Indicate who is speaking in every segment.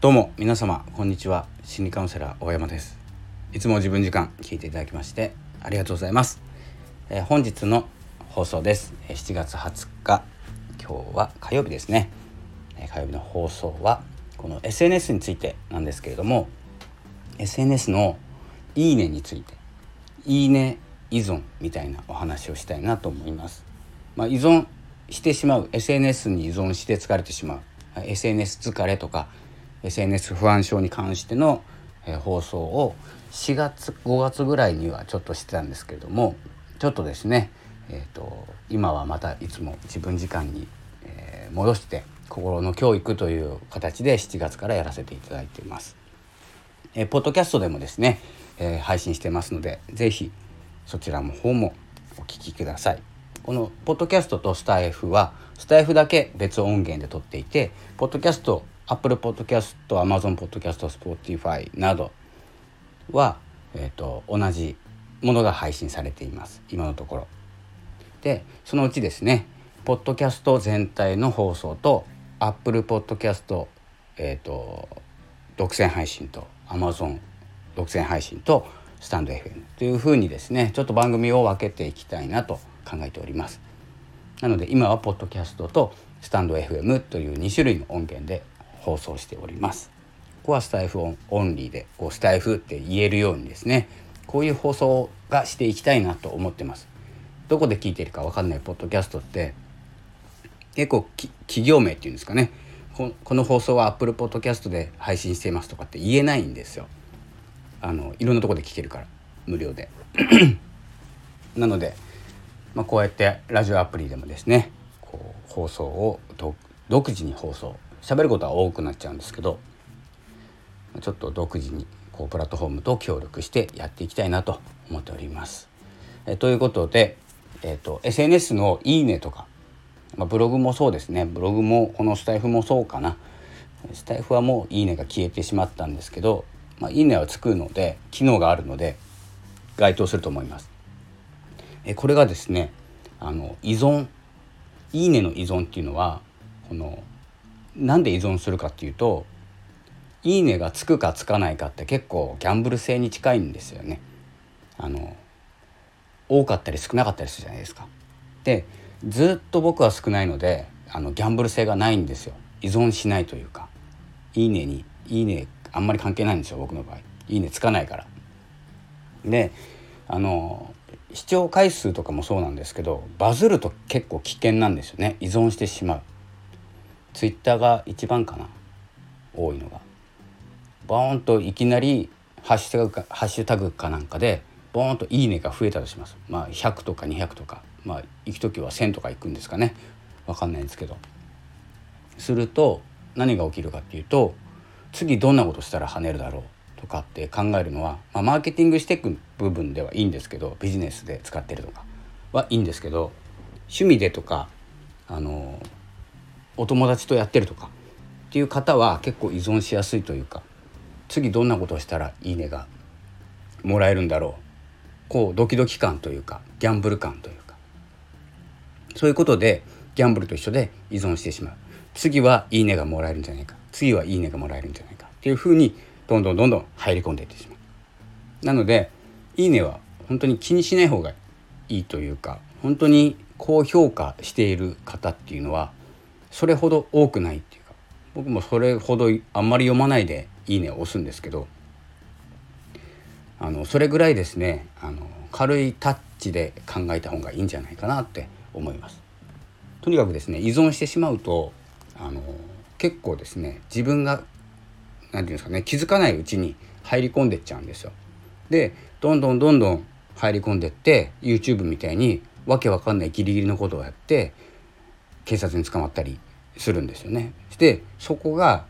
Speaker 1: どうも皆様こんにちは。心理カウンセラー大山です。いつも自分時間聞いていただきましてありがとうございます、えー、本日の放送です。7月20日今日は火曜日ですね。火曜日の放送はこの SNS についてなんですけれども SNS のいいねについていいね依存みたいなお話をしたいなと思います。まあ、依存してしまう。SNS に依存して疲れてしまう。SNS 疲れとか SNS 不安症に関しての、え放送を4月5月ぐらいにはちょっとしてたんですけれどもちょっとですね、えーと、今はまたいつも自分時間に、えー、戻して心の教育という形で7月からやらせていただいています。えー、ポッドキャストでもですね、えー、配信してますので是非そちらの方もお聞きください。このポッドキャストとスタイフはスタイフだけ別音源で撮っていてポッドキャスト Apple Podcast、Amazon Podcast、Spotify などは、えーと、同じものが配信されています今のところ。でそのうちですねポッドキャスト全体の放送と Apple Podcast、えーと、独占配信と Amazon 独占配信とスタンド FM というふうにですねちょっと番組を分けていきたいなと考えておりますなので今はポッドキャストとスタンド FM という2種類の音源で放送しております。ここはスタエフオンオンリーでこうスタエフって言えるようにですねこういう放送がしていきたいなと思ってます。どこで聞いてるか分かんないポッドキャストって結構企業名っていうんですかね。この放送は Apple Podcast で配信していますとかって言えないんですよ。あのいろんなとこで聞けるから無料で。なのでまあ、こうやってラジオアプリでもですねこう放送を独自に放送喋ることは多くなっちゃうんですけどちょっと独自にこうプラットフォームと協力してやっていきたいなと思っております。えということで、えーと、SNS の「いいね」とか、まあ、ブログもそうですねブログもこのスタイフもそうかなスタイフはもう「いいね」が消えてしまったんですけど「まあ、いいね」はつくので機能があるので該当すると思います。えこれがですねあの依存「いいね」の依存っていうのはこのなんで依存するかっていうと「いいね」がつくかつかないかって結構ギャンブル性に近いんですよね。あの多かったり少なかったりするじゃないですか。でずっと僕は少ないのであのギャンブル性がないんですよ依存しないというか「いいね」に「いいね」あんまり関係ないんですよ僕の場合「いいね」つかないから。であの視聴回数とかもそうなんですけどバズると結構危険なんですよね依存してしまうツイッターが一番かな。多いのが。ボーンといきなりハッシュタグかハッシュタグかなんかでボーンと「いいね」が増えたとします。まあ100とか200とか。まあ行く時は1,000とか行くんですかね。分かんないんですけど。すると何が起きるかっていうと次どんなことしたら跳ねるだろうとかって考えるのは、まあ、マーケティングしていく部分ではいいんですけどビジネスで使ってるとかはいいんですけど趣味でとかあのお友達とやってるとかっていう方は結構依存しやすいというか次どんなことをしたらいいねがもらえるんだろう。こうドキドキ感というかギャンブル感というか。そういうことでギャンブルと一緒で依存してしまう。次はいいねがもらえるんじゃないか。次はいいねがもらえるんじゃないか。っていうふうにどんどんどんどん入り込んでいってしまう。なので「いいね」は本当に気にしない方がいいというか本当に高評価している方っていうのはそれほど多くないっていうか僕もそれほどあんまり読まないで「いいね」を押すんですけどあのそれぐらいですねあの軽いタッチで考えた方がいいんじゃないかなって思います。とにかくですね依存してしまうとあの結構ですね自分が何て言うんですかね気づかないうちに入り込んでっちゃうんですよ。でどんどんどんどん入り込んでって YouTube みたいにわけわかんないギリギリのことをやって警察に捕まったりするんですよね。でそこが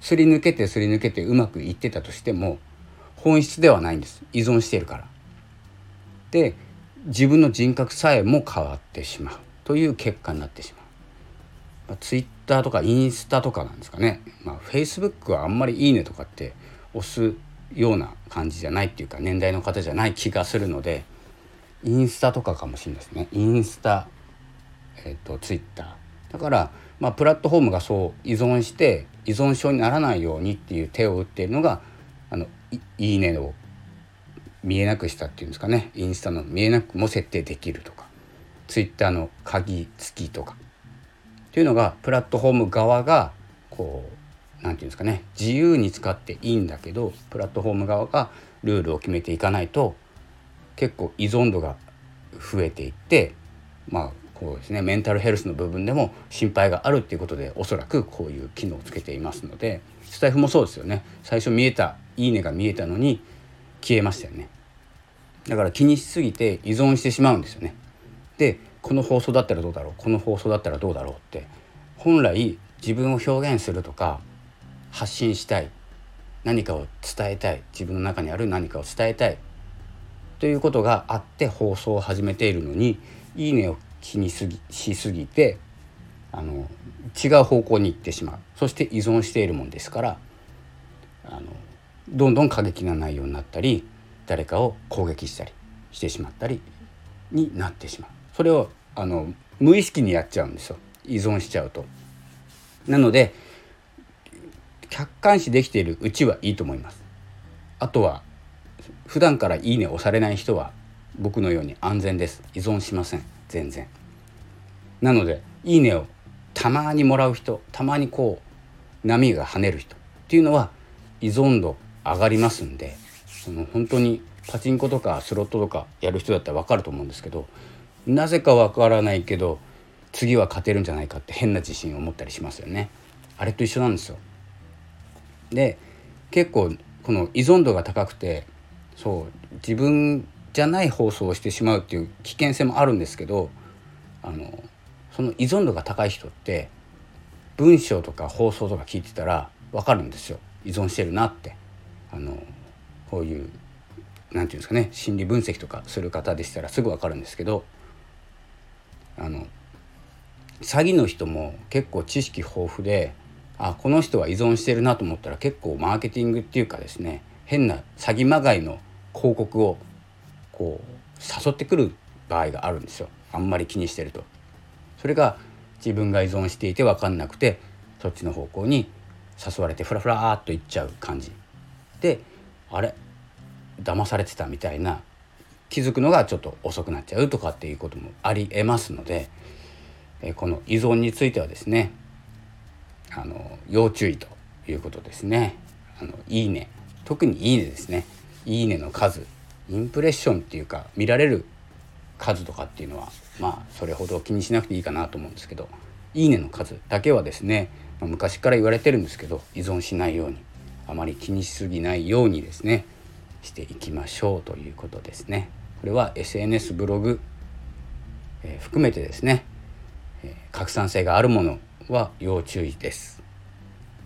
Speaker 1: すり抜けてすり抜けてうまくいってたとしても本質ではないんです依存しているから。で自分の人格さえも変わってしまうという結果になってしまう。まあ、ツイッターとかインスタとかなんですかね、まあ、フェイスブックはあんまり「いいね」とかって押すような感じじゃないっていうか年代の方じゃない気がするのでインスタとかかもしれないですねインスタ、えーと、ツイッターだから、まあ、プラットフォームがそう依存して依存症にならないようにっていう手を打っているのがあのいいねを見えなくしたっていうんですかね。インスタの見えなくも設定できるとかツイッターの鍵付きとか。っていうのがプラットフォーム側がこう何て言うんですかね。自由に使っていいんだけどプラットフォーム側がルールを決めていかないと結構依存度が増えていってまあこうですねメンタルヘルスの部分でも心配があるっていうことでおそらくこういう機能をつけていますのでスタイフもそうですよね。最初見えた「いいね」が見えたのに消えましたよね。だから気にしすぎて依存してしまうんですよね。でこの放送だったらどうだろうこの放送だったらどうだろうって本来自分を表現するとか発信したい何かを伝えたい自分の中にある何かを伝えたいということがあって放送を始めているのに「いいね」を気にすぎしすぎてあの違う方向に行ってしまう。そして依存しているもんですからあのどんどん過激な内容になったり誰かを攻撃したりしてしまったりになってしまう。それをあの無意識にやっちゃうんですよ。依存しちゃうと。なので客観視できているうちはいいと思います。あとは普段から「いいね」押されない人は僕のように安全です。依存しません。全然。なので「いいね」をたまにもらう人たまにこう波が跳ねる人っていうのは依存度上がりますんでその本当にパチンコとかスロットとかやる人だったら分かると思うんですけどなぜか分からないけど次は勝てるんじゃないかって変な自信を持ったりしますよね。あれと一緒なんですよ。で結構この依存度が高くてそう自分じゃない放送をしてしまうっていう危険性もあるんですけどあのその依存度が高い人って文章とか放送とか聞いてたら分かるんですよ。依存してるなって。あのこういう何て言うんですかね心理分析とかする方でしたらすぐ分かるんですけどあの詐欺の人も結構知識豊富であこの人は依存してるなと思ったら結構マーケティングっていうかですね変な詐欺まがいの広告をこう誘ってくる場合があるんですよ。あんまり気にしてると。それが自分が依存していて分かんなくてそっちの方向に誘われてフラフラーっといっちゃう感じ。であれ騙されてたみたいな気づくのがちょっと遅くなっちゃうとかっていうこともありえますので、この依存についてはですねあの要注意ということですね。あのいいね。特にいいねですね。いいねの数。インプレッションっていうか見られる数とかっていうのはまあそれほど気にしなくていいかなと思うんですけどいいねの数だけはですね、ま、昔から言われてるんですけど依存しないようにあまり気にしすぎないようにですねしていきましょうということですね。これは SNS ブログ、えー、含めてですね、えー、拡散性があるものは要注意です。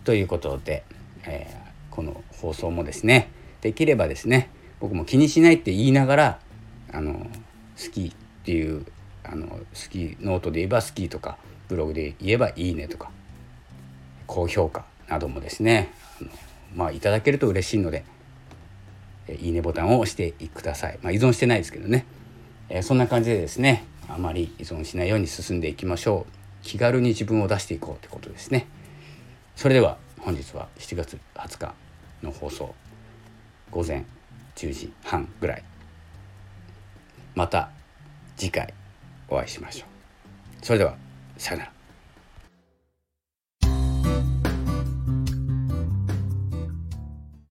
Speaker 1: ということで、えー、この放送もですねできればですね僕も気にしないって言いながらあの好きっていうあの好きノートで言えば好きとかブログで言えばいいねとか高評価などもですねあのまあいただけると嬉しいのでいいねボタンを押してください。まあ、依存してないですけどね、え、そんな感じでですねあまり依存しないように進んでいきましょう。気軽に自分を出していこうってことですね。それでは本日は7月20日の放送午前10時半ぐらいまた次回お会いしましょうそれではさよなら